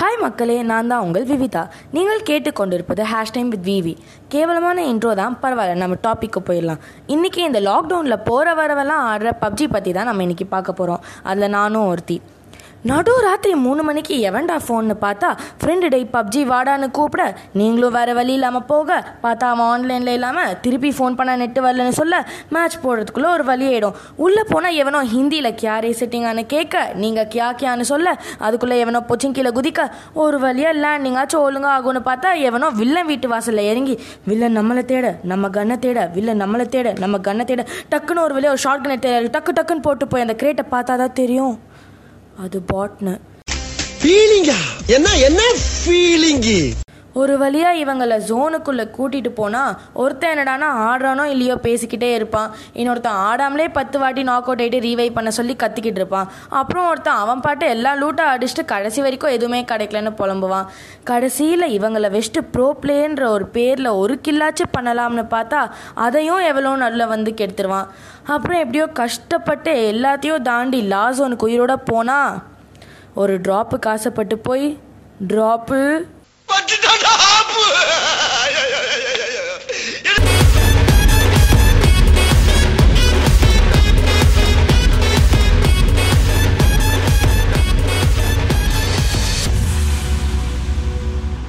Hi மக்களே நான் தான் உங்கள் விவிதா. நீங்கள் கேட்டுக்கொண்டிருப்பது ஹேஷ் டைம் வித் விவி கேவலமான இன்ட்ரோ தான். பரவாயில்ல நம்ம டாப்பிக்கு போயிடலாம். இன்றைக்கி இந்த லாக்டவுனில் போகிற வரவெல்லாம் ஆடுற பப்ஜி பற்றி தான் நம்ம இன்றைக்கி பார்க்க போகிறோம் அதில் நானும் ஒருத்தி. நடு ராத்திரி மூணு மணிக்கு எவன்டா ஃபோன்னு பார்த்தா ஃப்ரெண்டு டே பப்ஜி வாடான்னு கூப்பிட நீங்களும் வேறு வழி இல்லாமல் போக பார்த்தா அவன் ஆன்லைனில் இல்லாமல் திருப்பி ஃபோன் பண்ணால் நெட்டு வரலன்னு சொல்ல மேட்ச் போடுறதுக்குள்ளே ஒரு வழியாயிடும் உள்ளே போனால் எவனோ ஹிந்தியில் கியாரே செட்டிங்கானு கேட்க நீங்கள் கியா கியான்னு சொல்ல அதுக்குள்ளே எவனோ பொச்சிங்கில குதிக்க ஒரு வழியாக லேண்டிங்காச்சும் ஒழுங்காக ஆகும்னு பார்த்தா எவனோ வில்லன் வீட்டு வாசலில் இறங்கி வில்லன் நம்மளை தேட நம்ம கண்ணை தேட வில்லன் நம்மளை தேட நம்ம கண்ணை தேட டக்குன்னு ஒரு வழியாக ஒரு ஷார்ட் கண்ணை தேட டக்கு டக்குன்னு போட்டு போய் அந்த கிரேட்டை பார்த்தா தான் தெரியும். அது பாட்னு ஃபீலிங்கா என்ன என்ன ஃபீலிங்கு ஒரு வழியாக இவங்களை ஜோனுக்குள்ளே கூட்டிகிட்டு போனால் ஒருத்தன் என்னடானா ஆடுறானோ இல்லையோ பேசிக்கிட்டே இருப்பான். இன்னொருத்தன் ஆடாமலே பத்து வாட்டி நாக் அவுட் ஆகிட்டு ரீவைவ் பண்ண சொல்லி கத்திக்கிட்டு இருப்பான். அப்புறம் ஒருத்தன் அவன் பாட்டு எல்லா லூட்டாக அடிச்சுட்டு கடைசி வரைக்கும் எதுவுமே கிடைக்கலன்னு புலம்புவான். கடைசியில் இவங்கள வெஸ்ட்டு ப்ரோ பிளேன்ற ஒரு பேரில் ஒரு கில்லாச்சும் பண்ணலாம்னு பார்த்தா அதையும் எவ்வளோ நல்ல வந்து கெடுத்துருவான். அப்புறம் எப்படியோ கஷ்டப்பட்டு எல்லாத்தையும் தாண்டி லா ஜோனுக்கு உயிரோட போனால் ஒரு ட்ராப்புக்கு ஆசைப்பட்டு போய் ட்ராப்பு